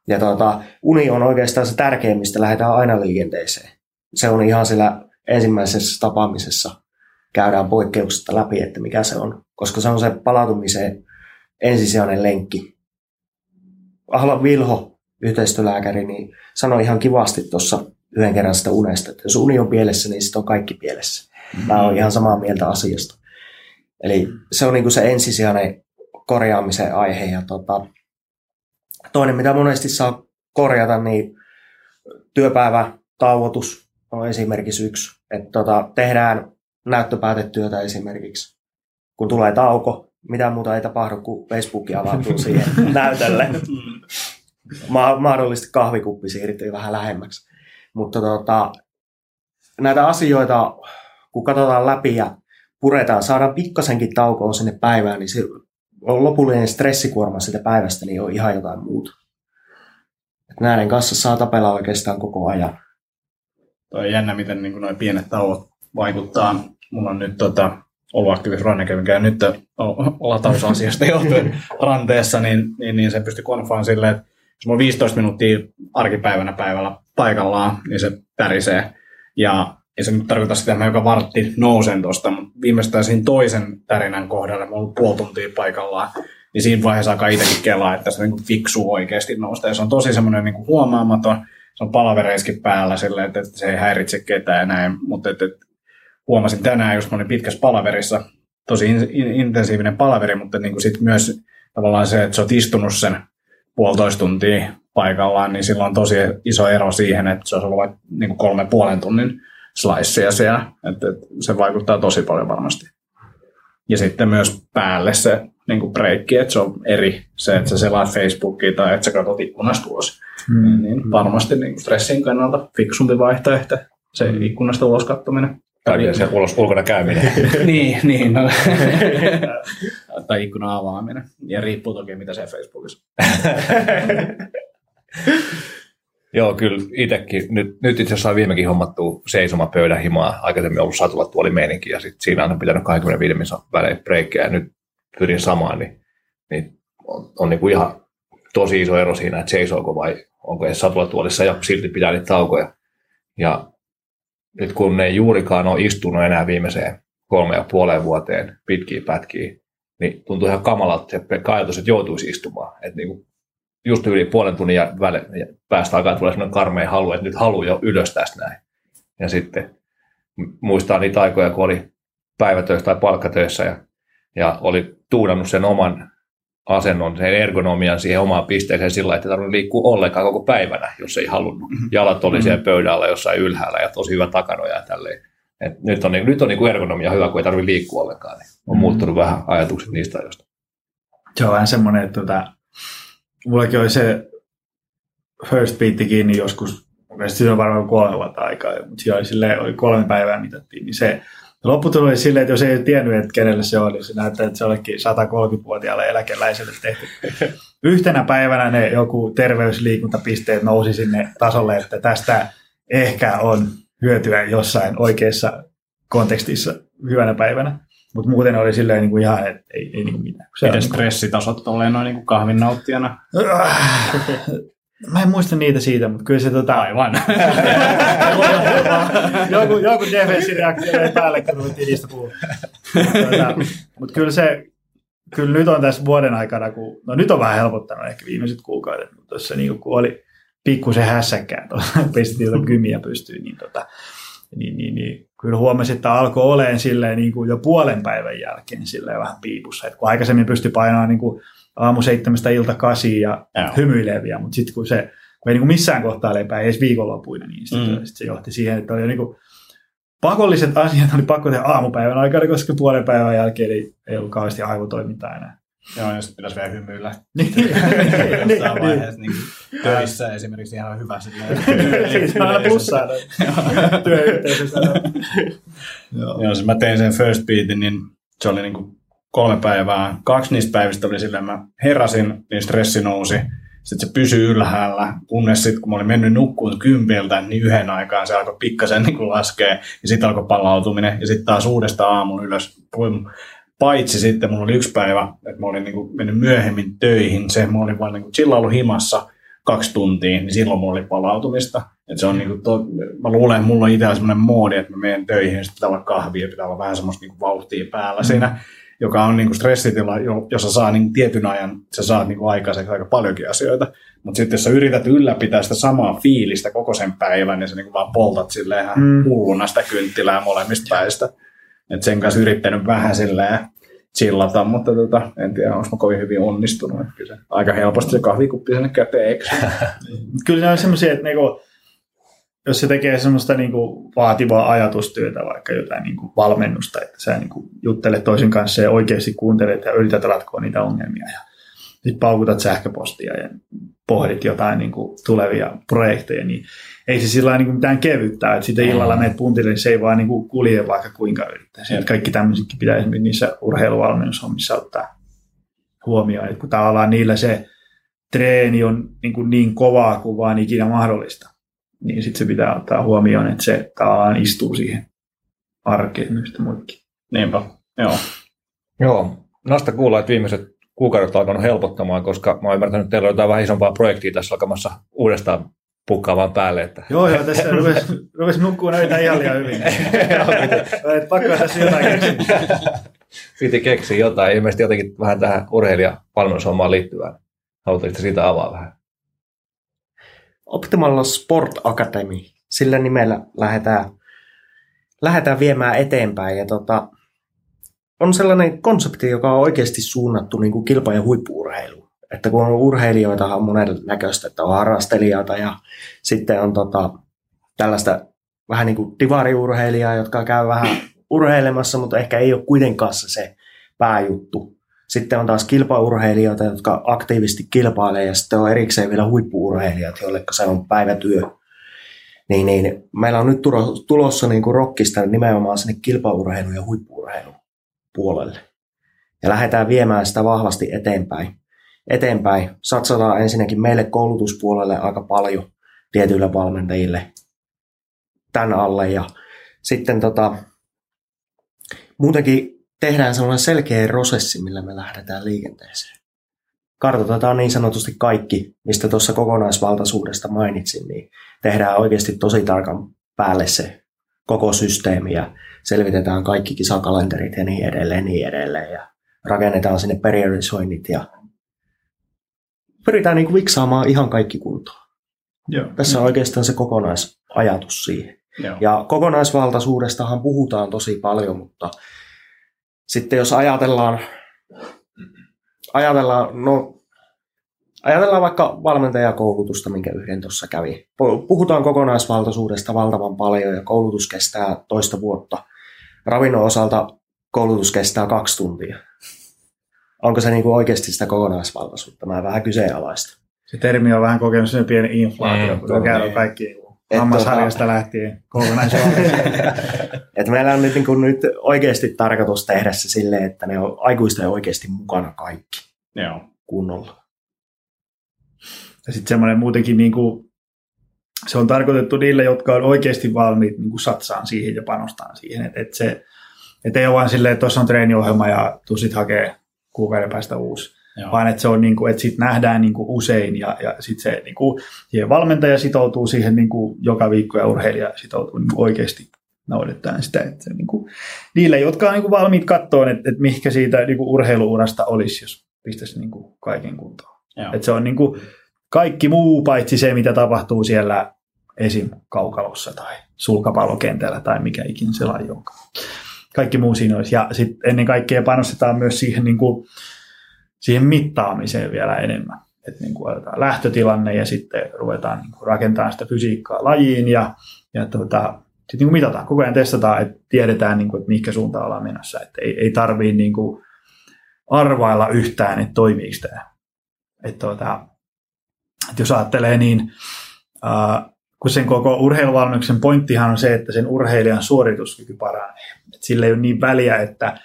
Ja tuota, uni on oikeastaan se tärkein, mistä lähdetään aina liikenteeseen. se on ihan sillä ensimmäisessä tapaamisessa käydään poikkeuksista läpi, että mikä se on, koska se on se palautumiseen ensisijainen lenkki. Ahla Vilho, yhteistyölääkäri, niin sanoi ihan kivasti tuossa yhden kerran sitä unesta, että jos uni on pielessä, niin sitten on kaikki pielessä. Mä oon ihan samaa mieltä asiasta. Eli se on niin kuin se ensisijainen korjaamisen aihe. Ja tota, toinen, mitä monesti saa korjata, niin työpäivä, tauotus on esimerkiksi yksi. Että tota, tehdään näyttöpäätetyötä esimerkiksi. Kun tulee tauko, mitä muuta ei tapahdu, kun Facebook avautuu siihen näytölle. Ma- mahdollisesti kahvikuppi siirtyy vähän lähemmäksi. Mutta tota, näitä asioita, kun katsotaan läpi ja puretaan, saadaan pikkasenkin taukoa sinne päivään, niin se lopullinen stressikuorma sitä päivästä niin on ihan jotain muuta. Et näiden kanssa saa tapella oikeastaan koko ajan. Tuo on jännä, miten niin noin pienet tauot vaikuttaa. Mulla on nyt tota, ollut aktiivisesti rannekäynkä ja nyt latausasiasta johtuen ranteessa, niin, niin, niin se pystyy konfaan silleen, että jos mulla on 15 minuuttia arkipäivänä päivällä paikallaan, niin se tärisee. Ja ei se nyt tarkoita sitä, että mä joka vartti nousen tuosta, mutta viimeistään siinä toisen tärinän kohdalla, mä ollut puoli tuntia paikallaan, niin siinä vaiheessa alkaa itsekin kelaa, että se niin fiksuu oikeasti nousta. Ja se on tosi semmoinen niin huomaamaton, se on palavereiskin päällä silleen, että, se ei häiritse ketään ja näin, mutta että, että huomasin tänään, just mä olin pitkässä palaverissa, tosi in, in, intensiivinen palaveri, mutta niin kuin sit myös tavallaan se, että sä oot istunut sen puolitoista tuntia paikallaan, niin sillä on tosi iso ero siihen, että se olisi ollut niin kuin kolme puolen tunnin sliceja siellä. Että, se vaikuttaa tosi paljon varmasti. Ja sitten myös päälle se niin kuin breikki, että se on eri se, että sä selaat Facebookia tai että sä katsot ikkunasta ulos. Mm. Niin varmasti niin stressin kannalta fiksumpi vaihtoehto se ikkunasta ulos kattominen. Tai se ulos ulkona käyminen. niin, niin. No. tai ikkunan avaaminen. Ja riippuu toki, mitä se Facebookissa. Joo, kyllä itsekin. Nyt, nyt itse asiassa viimekin hommattu seisoma himaa. Aikaisemmin ollut satulla tuoli meininki ja sitten siinä on pitänyt 25 minuutin välein breikkejä ja nyt pyrin samaan, niin, niin on, on kuin ihan tosi iso ero siinä, että seisooko vai onko edes satulatuolissa ja silti pitää niitä taukoja. Ja nyt kun ne juurikaan ole istunut enää viimeiseen kolme ja puoleen vuoteen pitkiä pätkiä, niin tuntuu ihan kamalalta se ajatus, että joutuisi istumaan. Että niin just yli puolen tunnin ja väle, ja päästä aikaa tulee sellainen karmea halu, että nyt haluaa jo ylös tästä näin. Ja sitten muistaa niitä aikoja, kun oli päivätöissä tai palkkatöissä ja, ja oli tuunannut sen oman asennon, sen ergonomian siihen omaan pisteeseen sillä että ei tarvinnut liikkua ollenkaan koko päivänä, jos ei halunnut. Mm-hmm. Jalat oli siellä pöydällä jossain ylhäällä ja tosi hyvä takanoja ja tälleen. Et nyt on, nyt on niin kuin ergonomia hyvä, kun ei tarvitse liikkua ollenkaan. Niin on mm-hmm. muuttunut vähän ajatukset niistä ajoista. Se on vähän semmoinen, että tota, mullakin oli se first beat kiinni joskus, siinä on varmaan kolme vuotta aikaa, mutta siinä oli, silleen, oli kolme päivää mitattiin, niin se lopputulos oli silleen, että jos ei tiennyt, että kenelle se oli, se näyttää, että se olikin 130-vuotiaalle eläkeläiselle tehty. Yhtenä päivänä ne joku terveysliikuntapisteet nousi sinne tasolle, että tästä ehkä on hyötyä jossain oikeassa kontekstissa hyvänä päivänä. Mutta muuten oli silleen niin kuin ihan, että ei, ei niin kuin mitään. Se Miten niin stressitasot olleen noin niin kahvin nauttijana? Mä en muista niitä siitä, mutta kyllä se tota... Aivan. joku, joku defenssireaktio ei päälle, kun tuli niistä puhua. Tota, mutta kyllä se, kyllä nyt on tässä vuoden aikana, kun, no nyt on vähän helpottanut ehkä viimeiset kuukaudet, mutta tuossa niin kun oli pikkusen hässäkkää, pistettiin jotain kymiä pystyyn, niin, tota, niin, niin, niin kyllä huomasin, että alkoi olemaan silleen niin kuin jo puolen päivän jälkeen silleen vähän piipussa. Et kun aikaisemmin pystyi painamaan niin kuin aamu seitsemästä ilta kasiin ja Joo. hymyileviä, mutta sitten kun se kun ei niin kuin missään kohtaa lepää, ei edes viikonlopuina, niin sitten mm. sit se johti siihen, että oli niin kuin pakolliset asiat oli pakko tehdä aamupäivän aikana, koska puolen päivän jälkeen ei, ei ollut kauheasti aivotoimintaa enää. Joo, ja sitten pitäisi vielä hymyillä. niin, niin, niin, vaiheessa niin, töissä esimerkiksi ihan hyvä silleen. Siis on aina plussaa työyhteisössä. Joo, jos mä tein sen first beatin, niin se oli niin kuin kolme päivää. Kaksi niistä päivistä oli silleen, mä heräsin, niin stressi nousi. Sitten se pysyi ylhäällä, kunnes sitten kun mä olin mennyt nukkuun kympiltä, niin yhden aikaan se alkoi pikkasen niin laskea, ja sitten alkoi palautuminen, ja sitten taas uudestaan aamun ylös. Paitsi sitten mulla oli yksi päivä, että mä olin niin kuin mennyt myöhemmin töihin, se mä olin vaan niin kuin chillailu himassa, kaksi tuntia, niin silloin mulla oli palautumista. Et se on niinku to, mä luulen, että mulla on itsellä sellainen moodi, että mä menen töihin ja sitten pitää olla kahvia, pitää olla vähän semmoista niinku vauhtia päällä mm. siinä, joka on niinku stressitila, jossa saa niinku tietyn ajan, sä saat niinku aikaiseksi aika paljonkin asioita. Mutta sitten jos sä yrität ylläpitää sitä samaa fiilistä koko sen päivän, niin sä niinku vaan poltat silleen ihan mm. hulluna sitä kynttilää molemmista päistä. Et sen kanssa yrittänyt vähän silleen chillata, mutta tota, en tiedä, onko mä kovin hyvin onnistunut. Kyllä se, aika helposti se kahvikuppi sinne käteen, eikö? Kyllä ne on semmoisia, että niinku, jos se tekee semmoista niinku vaativaa ajatustyötä, vaikka jotain niinku valmennusta, että sä niinku juttelet toisen kanssa ja oikeasti kuuntelet ja yrität ratkoa niitä ongelmia ja sitten paukutat sähköpostia ja pohdit jotain niinku tulevia projekteja, niin ei se sillä niin mitään kevyttää, että sitten illalla menet puntille, niin se ei vaan niin kulje vaikka kuinka yrittää. Että kaikki tämmöisetkin pitää esimerkiksi niissä urheiluvalmennushommissa ottaa huomioon, että kun tavallaan niillä se treeni on niin, kuin niin kovaa kuin vaan ikinä mahdollista, niin sitten se pitää ottaa huomioon, että se tavallaan istuu siihen arkeen myös muidenkin. Niinpä, joo. Joo, Nasta kuulla, että viimeiset kuukaudet on alkanut helpottamaan, koska mä oon ymmärtänyt, että teillä on jotain vähän isompaa projektia tässä alkamassa uudestaan pukkaamaan päälle. Että... Joo, joo, tässä rupesi, rupesi nukkua näitä ihan liian hyvin. Pakko tässä jotain keksiä. Piti keksiä jotain, ilmeisesti jotenkin vähän tähän urheilijavalmennushommaan liittyvää. Haluatteko siitä avaa vähän? Optimal Sport Academy, sillä nimellä lähdetään, lähdetään viemään eteenpäin. Ja tota, on sellainen konsepti, joka on oikeasti suunnattu niin kuin kilpa- ja huippuurheiluun että kun on urheilijoita on monen näköistä, että on harrastelijoita ja sitten on tota, tällaista vähän niin kuin divariurheilijaa, jotka käy vähän urheilemassa, mutta ehkä ei ole kuitenkaan se pääjuttu. Sitten on taas kilpaurheilijoita, jotka aktiivisesti kilpailee ja sitten on erikseen vielä huippuurheilijat, joille se on päivätyö. Niin, niin meillä on nyt tulossa niin kuin rockista nimenomaan sinne kilpaurheilu ja huippuurheilu puolelle. Ja lähdetään viemään sitä vahvasti eteenpäin eteenpäin. Satsataan ensinnäkin meille koulutuspuolelle aika paljon tietyille valmentajille tämän alle ja sitten tota, muutenkin tehdään sellainen selkeä prosessi, millä me lähdetään liikenteeseen. Kartoitetaan niin sanotusti kaikki, mistä tuossa kokonaisvaltaisuudesta mainitsin, niin tehdään oikeasti tosi tarkan päälle se koko systeemi ja selvitetään kaikki kisakalenterit ja niin edelleen, niin edelleen ja rakennetaan sinne periodisoinnit ja pyritään niin kuin viksaamaan ihan kaikki kuntoon. Joo. Tässä on oikeastaan se kokonaisajatus siihen. Joo. Ja kokonaisvaltaisuudestahan puhutaan tosi paljon, mutta sitten jos ajatellaan, ajatellaan, no, ajatellaan vaikka valmentajakoulutusta, minkä yhden tuossa kävi. Puhutaan kokonaisvaltaisuudesta valtavan paljon ja koulutus kestää toista vuotta. Ravinnon osalta koulutus kestää kaksi tuntia onko se niin kuin oikeasti sitä kokonaisvaltaisuutta? Mä vähän kyseenalaista. Se termi on vähän kokenut sen pieni inflaatio, mm, kun käy kaikki niinku hammasharjasta tota... lähtien kokonaisvaltaisuutta. Et meillä on nyt, niin kuin, nyt oikeasti tarkoitus tehdä se silleen, että ne on aikuisten oikeasti mukana kaikki Joo. kunnolla. Ja sitten semmoinen muutenkin, niin kuin, se on tarkoitettu niille, jotka on oikeasti valmiit niin kuin satsaan siihen ja panostaan siihen. Että et se, et ei ole vain silleen, että tuossa on treeniohjelma ja tuu sitten hakee kuukauden päästä uusi. Joo. Vaan että se on niin kuin, että sit nähdään niin kuin usein ja, ja sitten se niin kuin, valmentaja sitoutuu siihen niin kuin joka viikko ja urheilija sitoutuu niin kuin oikeasti noudattaen sitä. Että niin kuin, niille, jotka on niin kuin valmiit katsoa, että, että mihinkä siitä niin kuin urheiluurasta olisi, jos pistäisi niin kuin kaiken kuntoon. Että se on niin kuin, kaikki muu paitsi se, mitä tapahtuu siellä esim. kaukalossa tai sulkapallokentällä tai mikä ikinä se laji onkaan kaikki muu siinä olisi. Ja sitten ennen kaikkea panostetaan myös siihen, niin kuin, siihen mittaamiseen vielä enemmän. Että niin kuin lähtötilanne ja sitten ruvetaan niin kuin rakentamaan sitä fysiikkaa lajiin ja, ja tota, sitten niin kuin mitataan, koko ajan testataan, että tiedetään, niin kuin, että mihinkä suuntaan ollaan menossa. Että ei, ei tarvitse niin arvailla yhtään, että toimiiko tämä. Että, tota, että jos ajattelee, niin uh, kun sen koko urheiluvalmennuksen pointtihan on se, että sen urheilijan suorituskyky paranee. Et sillä ei ole niin väliä, että,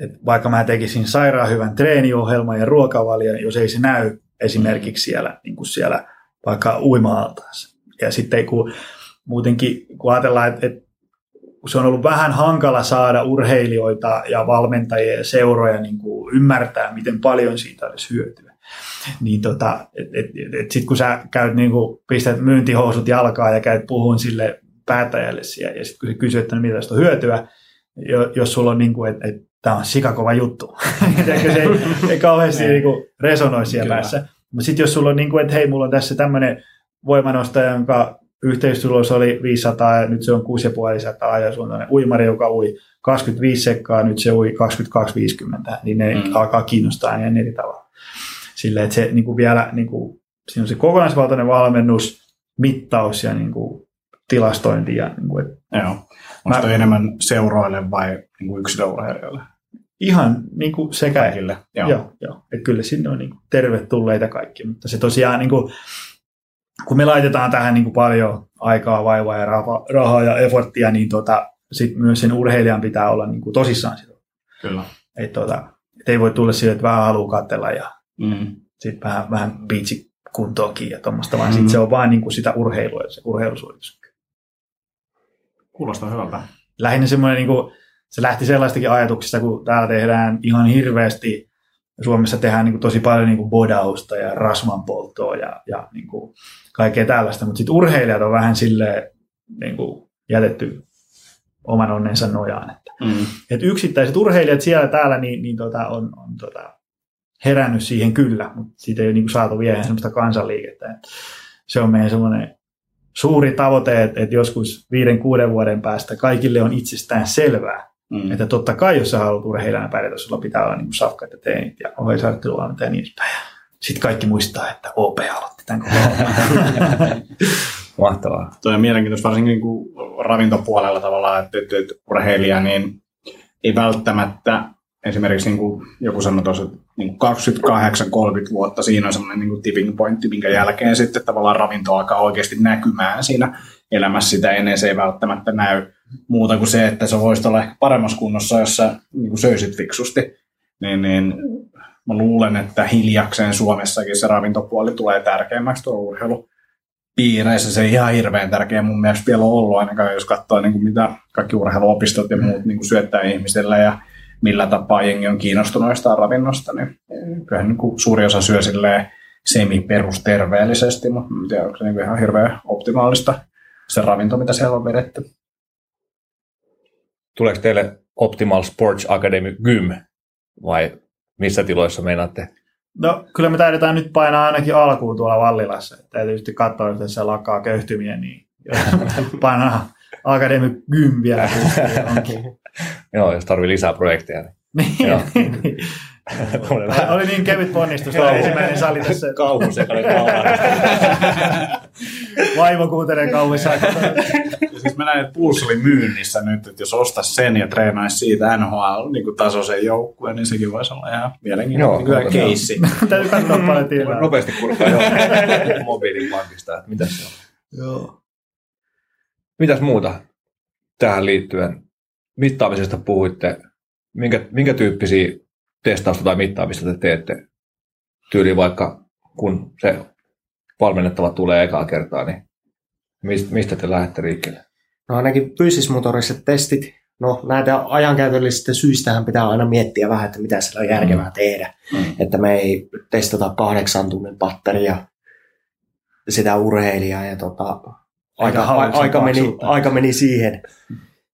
että vaikka mä tekisin sairaan hyvän treeniohjelman ja ruokavalion, jos ei se näy esimerkiksi siellä, niin kuin siellä vaikka uima-altaassa. Ja sitten kun muutenkin, kun ajatellaan, että, että se on ollut vähän hankala saada urheilijoita ja valmentajia ja seuroja niin kuin ymmärtää, miten paljon siitä olisi hyötyä. Niin tota, et, et, et, et sitten kun sä käyt niin kuin, pistät myyntihousut jalkaan ja käyt puhun sille päättäjälle siellä, ja sitten kun se kysyy, että no, mitä tästä on hyötyä, jos sulla on niin kuin, että, että tämä on sikakova juttu. se ei, ei kauheasti niin kuin resonoi siellä Kyllä. päässä. Mutta sitten jos sulla on niin kuin, että hei, mulla on tässä tämmöinen voimanostaja, jonka yhteistulos oli 500 ja nyt se on 6500 ja sulla on uimari, joka ui 25 sekkaa, nyt se ui 2250, niin ne mm. alkaa kiinnostaa ihan eri tavalla. Silleen, että se niin kuin vielä, niin kuin, siinä on se kokonaisvaltainen valmennus, mittaus ja niin kuin, tilastointi. Ja, niin kuin, että Joo. Onko mä, enemmän seuroille vai niin kuin yksilöurheilijoille? Ihan niin kuin sekä. Kaikille. Joo. joo, joo. Et kyllä sinne on niin kuin tervetulleita kaikki, mutta se tosiaan niin kuin, kun me laitetaan tähän niin kuin paljon aikaa, vaivaa ja rahaa, rahaa ja efforttia, niin tota, sit myös sen urheilijan pitää olla niin kuin tosissaan sitä. Kyllä. Et, tota, et ei voi tulla siihen, että vähän haluaa katsella ja mm. sitten vähän, vähän biitsi kuntoonkin ja tuommoista, vaan mm. sitten se on vaan niin kuin sitä urheilua ja se urheilusuoritus. Kuulostaa hyvältä. Lähinnä semmoinen, niin kuin, se lähti sellaistakin ajatuksista, kun täällä tehdään ihan hirveästi, Suomessa tehdään niin kuin tosi paljon niin kuin bodausta ja rasvanpolttoa ja, ja niin kuin kaikkea tällaista, mutta sitten urheilijat on vähän silleen niin kuin jätetty oman onnensa nojaan. Että, mm. että yksittäiset urheilijat siellä täällä niin, niin tota, on, on tota, herännyt siihen kyllä, mutta siitä ei ole niin kuin saatu vielä sellaista kansanliikettä. Että se on meidän semmoinen suuri tavoite, että, että joskus viiden, kuuden vuoden päästä kaikille on itsestään selvää, mm. että totta kai jos sä haluat urheilijana pärjätä, sulla pitää olla niin safkat ja teenit ja ohjeisarjoittelua ja niin edespäin. Sitten kaikki muistaa, että OP aloitti tämän koko Mahtavaa. Tuo on mielenkiintoista varsinkin niin kuin ravintopuolella tavallaan, että, että, että urheilija niin ei välttämättä esimerkiksi niin kuin joku sanoi tuossa, että niin 28-30 vuotta siinä on semmoinen niin tipping pointti, minkä jälkeen sitten tavallaan ravinto alkaa oikeasti näkymään siinä elämässä. Sitä ennen se ei välttämättä näy muuta kuin se, että se voisi olla ehkä paremmassa kunnossa, jos sä niin söisit fiksusti. Niin, niin mä luulen, että hiljakseen Suomessakin se ravintopuoli tulee tärkeämmäksi tuo urheilu piireissä se ihan hirveän tärkeä mun mielestä vielä ollut, ainakaan jos katsoo niin kuin mitä kaikki urheiluopistot ja muut niin kuin syöttää ihmisille ja millä tapaa jengi on kiinnostunut jostain ravinnosta, niin kyllähän niin kuin suuri osa syö semi-perusterveellisesti, mutta en tiedä, onko se niin ihan hirveän optimaalista se ravinto, mitä siellä on vedetty. Tuleeko teille Optimal Sports Academy Gym vai missä tiloissa meinaatte No kyllä me täydetään nyt painaa ainakin alkuun tuolla Vallilassa. Täytyy tietysti katsoa, että se lakkaa köyhtymiä, niin painaa Akademi Gym vielä. Joo, jos tarvii lisää projekteja. Niin. niin. Oli niin kevyt ponnistus, tuo ensimmäinen sali tässä. Kauhu sekainen Vaimo kuuntelee kauhuissa. siis mä näin, että Puus oli myynnissä nyt, että jos ostaisi sen ja treenaisi siitä NHL-tasoisen niin joukkueen, niin sekin voisi olla ihan mielenkiintoinen Joo, kyllä keissi. Täytyy katsoa paljon tilaa. Nopeasti kurkkaa jo mobiilipankista, että mitä se on. Joo. Mitäs muuta tähän liittyen? Mittaamisesta puhuitte. Minkä, minkä tyyppisiä testausta tai mittaamista te teette? Tyyli vaikka kun se valmennettava tulee ekaa kertaa, niin mistä te lähdette liikkeelle? No ainakin fyysismotoriset testit. No näitä ajankäytöllisistä syistähän pitää aina miettiä vähän, että mitä siellä on järkevää mm. tehdä. Mm. Että me ei testata kahdeksan tunnin patteria sitä urheilijaa ja tota, aika, aika, meni, aika meni siihen,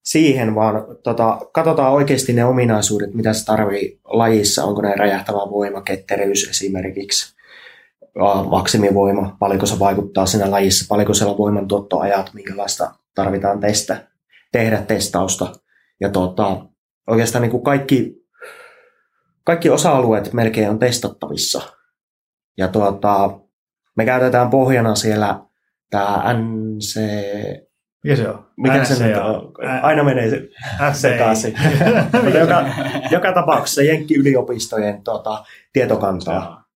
siihen vaan tota, katsotaan oikeasti ne ominaisuudet, mitä se tarvii lajissa. Onko ne räjähtävä voima, ketteryys esimerkiksi, maksimivoima, paljonko se vaikuttaa siinä lajissa, paljonko siellä voiman tuottoajat, minkälaista tarvitaan testä, tehdä testausta. Ja tota, oikeastaan niin kuin kaikki, kaikki osa-alueet melkein on testattavissa. Ja tuota, me käytetään pohjana siellä tämä NC... Mikä se on? Mikä se nyt on? Aina menee se sekaisin. joka, joka tapauksessa Jenkki-yliopistojen tuota, tietokantaa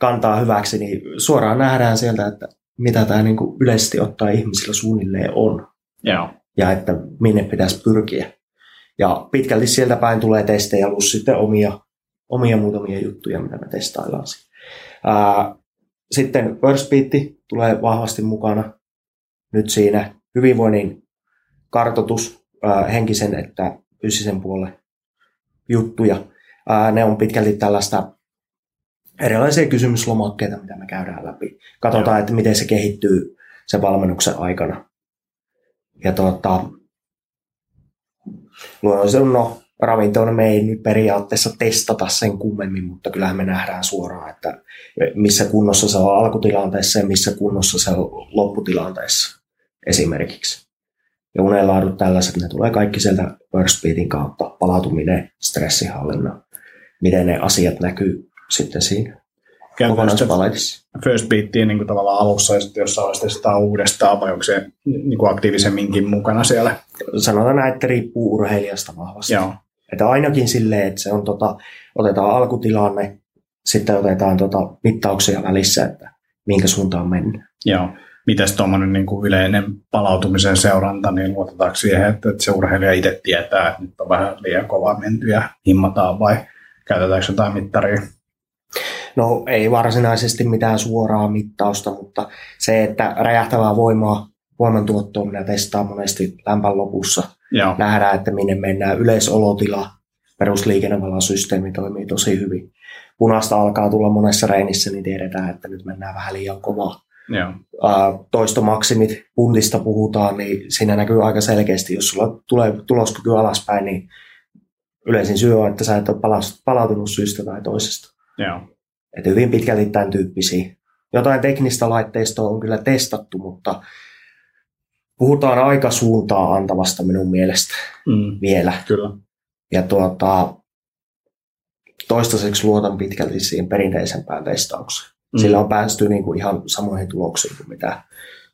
kantaa hyväksi, niin suoraan nähdään sieltä, että mitä tämä niin kuin yleisesti ottaa ihmisillä suunnilleen on. Joo. Ja että minne pitäisi pyrkiä. Ja pitkälti sieltä päin tulee testejä plus sitten omia, omia muutamia juttuja, mitä me testaillaan. Ää, sitten Beat tulee vahvasti mukana nyt siinä hyvinvoinnin kartoitus ää, henkisen että fyysisen puolen juttuja. Ää, ne on pitkälti tällaista erilaisia kysymyslomakkeita, mitä me käydään läpi. Katsotaan, Joo. että miten se kehittyy sen valmennuksen aikana. Ja tuota, luonnollisesti no, ravintoon me ei nyt periaatteessa testata sen kummemmin, mutta kyllähän me nähdään suoraan, että missä kunnossa se on alkutilanteessa ja missä kunnossa se on lopputilanteessa esimerkiksi. Ja unenlaadut tällaiset, ne tulee kaikki sieltä First Beatin kautta, palautuminen, stressihallinnan, miten ne asiat näkyy sitten siinä sitä kokonaispaletissa. first beattiin niin kuin tavallaan alussa ja sitten jossain vaiheessa testaa uudestaan vai onko se niin kuin aktiivisemminkin mukana siellä? Sanotaan näin, että riippuu urheilijasta vahvasti. Joo, Että ainakin silleen, että se on tota, otetaan alkutilanne, sitten otetaan tota, mittauksia välissä, että minkä suuntaan mennään. joo. Mites tuommoinen niin kuin yleinen palautumisen seuranta, niin luotetaanko siihen, että, että se urheilija itse tietää, että nyt on vähän liian kovaa menty ja himmataan vai käytetäänkö jotain mittaria? No ei varsinaisesti mitään suoraa mittausta, mutta se, että räjähtävää voimaa, voimantuottoa minä testaan monesti lämpän lopussa. Joo, Nähdään, että minne mennään. Yleisolotila, perusliikennevalosysteemi toimii tosi hyvin. Punaista alkaa tulla monessa reenissä, niin tiedetään, että nyt mennään vähän liian kovaa. Joo, toistomaksimit, puntista puhutaan, niin siinä näkyy aika selkeästi, jos sulla tulee tuloskyky alaspäin, niin yleisin syy on, että sä et ole palautunut syystä tai toisesta. joo, Että hyvin pitkälti tämän tyyppisiä. Jotain teknistä laitteistoa on kyllä testattu, mutta puhutaan aika suuntaa antavasta minun mielestä mm, vielä. kyllä. Ja tuota, toistaiseksi luotan pitkälti siihen perinteisempään testaukseen. Mm. Sillä on päästy niin kuin ihan samoihin tuloksiin kuin mitä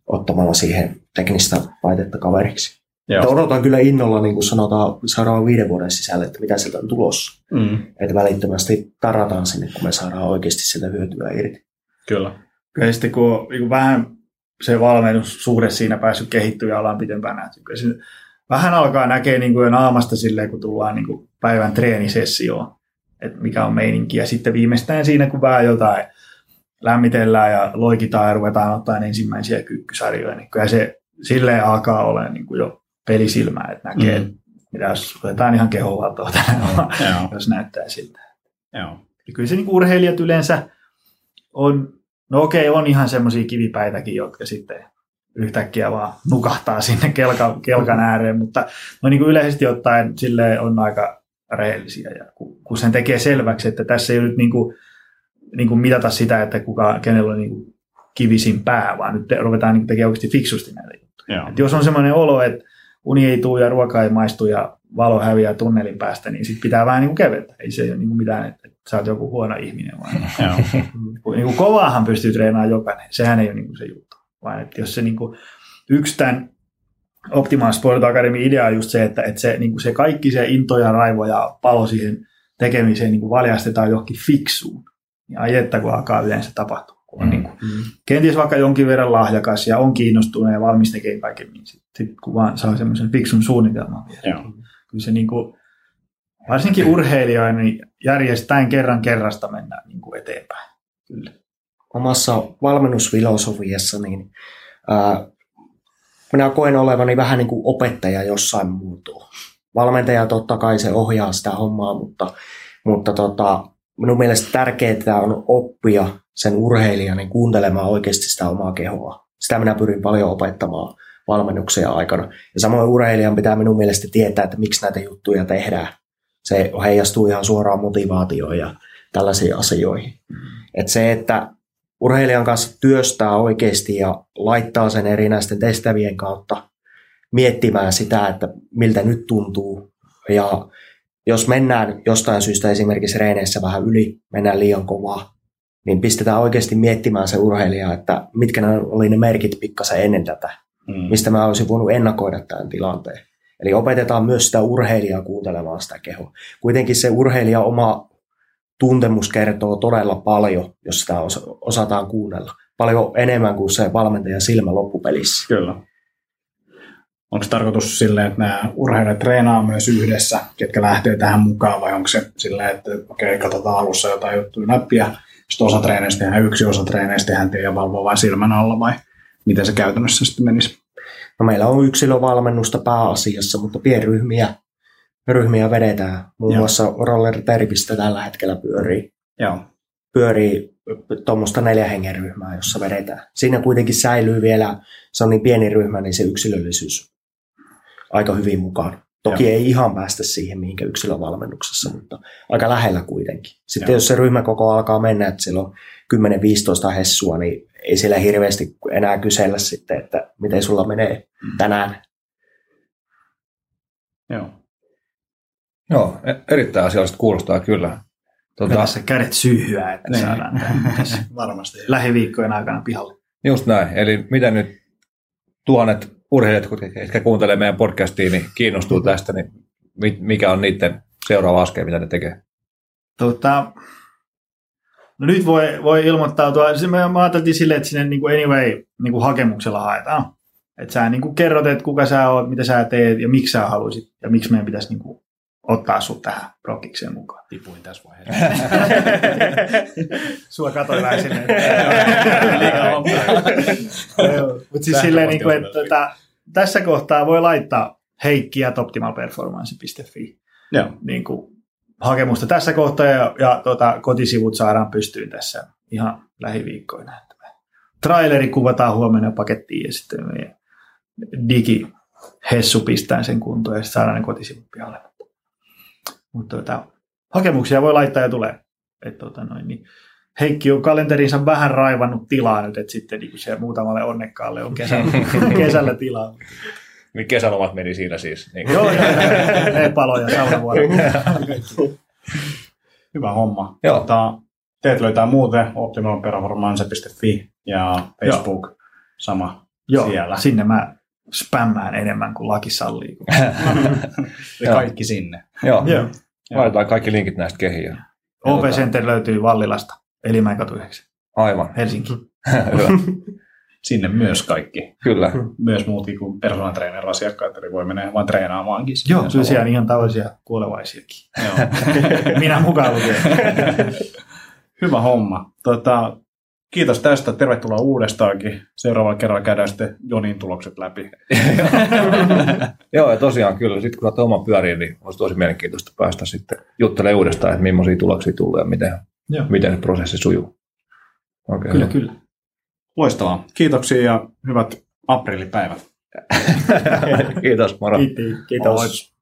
ottamalla siihen teknistä laitetta kaveriksi. Joo. Että odotan kyllä innolla, niin kuin sanotaan, seuraavan viiden vuoden sisällä, että mitä sieltä on tulossa. Mm, Että välittömästi tarataan sinne, kun me saadaan oikeasti sitä hyötyä irti. kyllä. Kyllä sitten kun on niin kuin vähän se valmennussuhde siinä päässyt kehittyä ja ollaan pitempään nähty. Kyllä se vähän alkaa näkee niin kuin jo naamasta silleen, kun tullaan niin kuin päivän treenisessioon, että mikä on meininki. Ja sitten viimeistään siinä, kun vähän jotain lämmitellään ja loikitaan ja ruvetaan ottaa ensimmäisiä kyykkysarjoja, niin kyllä se silleen alkaa olla niin kuin jo pelisilmää, että näkee, Mm. mm. mitä jos otetaan ihan kehovaltoa tänään, Joo, jos näyttää siltä. joo. Ja kyllä se niin urheilijat yleensä on, no okei, on ihan semmoisia kivipäitäkin, jotka sitten yhtäkkiä vaan nukahtaa sinne kelkan, kelkan ääreen, mutta no niin kuin yleisesti ottaen sille on aika rehellisiä. Ja kun, kun sen tekee selväksi, että tässä ei ole nyt niin kuin, niin kuin mitata sitä, että kuka, kenellä on niin kuin kivisin pää, vaan nyt te, ruvetaan niin tekemään oikeasti fiksusti näitä juttuja. Jos on semmoinen olo, että uni ei tule ja ruoka ei maistu ja valo häviää tunnelin päästä, niin sit pitää vähän niin kuin kevetä. Ei se ole niin kuin mitään, että että sä oot joku huono ihminen. Vaan niin kuin kovaahan pystyy treenaamaan jokainen. Sehän ei ole niin kuin se juttu. Vaan että jos se niin kuin, yksi tämän Optimal Sport Academy idea on just se, että, että se, niin kuin se kaikki se into ja raivo ja palo siihen tekemiseen niin kuin valjastetaan johonkin fiksuun. Niin ai että kun alkaa yleensä tapahtua. Kun on Mm. niin kuin, kenties vaikka jonkin verran lahjakas ja on kiinnostunut ja valmis tekemään kaiken, niin sitten sit, kun vaan saa semmoisen fiksun suunnitelman vielä. joo. Kyllä se niin kuin, varsinkin urheilijoina niin järjestään kerran kerrasta mennään niin kuin eteenpäin. Kyllä. omassa valmennusfilosofiassa, niin ää, minä koen olevani vähän niin kuin opettaja jossain muotoa. Valmentaja totta kai se ohjaa sitä hommaa, mutta, mutta tota, minun mielestä tärkeää on oppia sen urheilijan niin kuuntelemaan oikeasti sitä omaa kehoa. Sitä minä pyrin paljon opettamaan valmennuksia aikana. Ja samoin urheilijan pitää minun mielestä tietää, että miksi näitä juttuja tehdään. Se heijastuu ihan suoraan motivaatioon ja tällaisiin asioihin. Et se, että urheilijan kanssa työstää oikeasti ja laittaa sen erinäisten tehtävien kautta miettimään sitä, että miltä nyt tuntuu. Ja jos mennään jostain syystä esimerkiksi reeneissä vähän yli, mennään liian kovaa, niin pistetään oikeasti miettimään se urheilija, että mitkä ne oli ne merkit pikkasen ennen tätä, Mm. mistä mä olisin voinut ennakoida tämän tilanteen. Eli opetetaan myös sitä urheilijaa kuuntelemaan sitä kehoa. Kuitenkin se urheilija oma tuntemus kertoo todella paljon, jos sitä osa- osataan kuunnella. Paljon enemmän kuin se valmentajan silmä loppupelissä. Kyllä. Onko tarkoitus silleen, että nämä urheilijat treenaa myös yhdessä, ketkä lähtee tähän mukaan, vai onko se silleen, että okei, okay, katsotaan alussa jotain juttuja läpi, ja sitten osa treeneistä tehdään yksi, osa treeneistä tehdään ja valvoo vain silmän alla, vai miten se käytännössä sitten menisi? No meillä on yksilövalmennusta pääasiassa, mutta pienryhmiä ryhmiä vedetään. Muun Joo. muassa Roller Terpistä tällä hetkellä pyörii, Joo. pyörii tuommoista neljä hengen ryhmää, jossa vedetään. Siinä kuitenkin säilyy vielä, se on niin pieni ryhmä, niin se yksilöllisyys aika hyvin mukaan. Toki Joo. ei ihan päästä siihen, mihinkä yksilövalmennuksessa, mutta aika lähellä kuitenkin. Sitten Joo. jos se ryhmäkoko alkaa mennä, että siellä on 10-15 hessua, niin ei siellä hirveästi enää kysellä sitten, että miten sulla menee mm. tänään. Joo. Joo, e- erittäin asiallista kuulostaa kyllä. Tuota, tässä kädet syyhyä, että niin. saadaan varmasti lähiviikkojen aikana pihalle. Just näin. Eli mitä nyt tuhannet urheilijat, jotka kuuntelee meidän podcastia, niin kiinnostuu tästä, niin mikä on niiden seuraava askel, mitä ne tekee? Tota, no nyt voi, voi ilmoittautua. Me, me ajateltiin silleen, että sinne niin kuin anyway niin kuin hakemuksella haetaan. Että sä niin kuin kerrot, että kuka sä oot, mitä sä teet ja miksi sä haluaisit ja miksi meidän pitäisi niin kuin ottaa sut tähän prokikseen mukaan. Tipuin tässä vaiheessa. Sua katsoin vähän sinne. Mutta siis silleen, niin kuin, että tota, tässä kohtaa voi laittaa heikki at optimalperformance.fi niin kuin, hakemusta tässä kohtaa ja, ja tota, kotisivut saadaan pystyyn tässä ihan lähiviikkoina. Traileri kuvataan huomenna pakettiin ja sitten meidän digi Hessu pistää sen kuntoon ja sitten saadaan ne kotisivut pihalle. Mutta tota, hakemuksia voi laittaa ja tulee. Et, tota noin, niin Heikki on kalenterinsa vähän raivannut tilaa nyt, että sitten niin se muutamalle onnekkaalle on kesällä, kesällä tilaa. Niin kesälomat meni siinä siis. Niin Joo, joo, ne paloja saunavuoro. Hyvä homma. Joo. Tota, teet löytää muuten optimalperformance.fi ja Facebook Joo. sama Joo, siellä. sinne mä spämmään enemmän kuin laki sallii. kaikki sinne. Joo. Joo. Laitetaan kaikki linkit näistä kehiin. OP Center löytyy Vallilasta, Elimäen 9. Aivan. Helsinki. Sinne myös kaikki. Kyllä. Myös muutkin kuin personal trainer asiakkaat, eli voi mennä vain treenaamaankin. Joo, kyllä siellä on ihan tavallisia kuolevaisiakin. Joo. Minä mukaan lukien. Hyvä homma. Tota, Kiitos tästä. Tervetuloa uudestaankin. Seuraavalla kerralla käydään sitten Jonin tulokset läpi. Joo, ja tosiaan kyllä. Sitten kun olet pyöriin, niin olisi tosi mielenkiintoista päästä sitten juttelemaan uudestaan, että millaisia tuloksia tulee ja miten, Joo. miten se prosessi sujuu. Okay. Kyllä, kyllä. Loistavaa. Kiitoksia ja hyvät aprillipäivät. Kiitos, moro. Kiitos. Kiitos.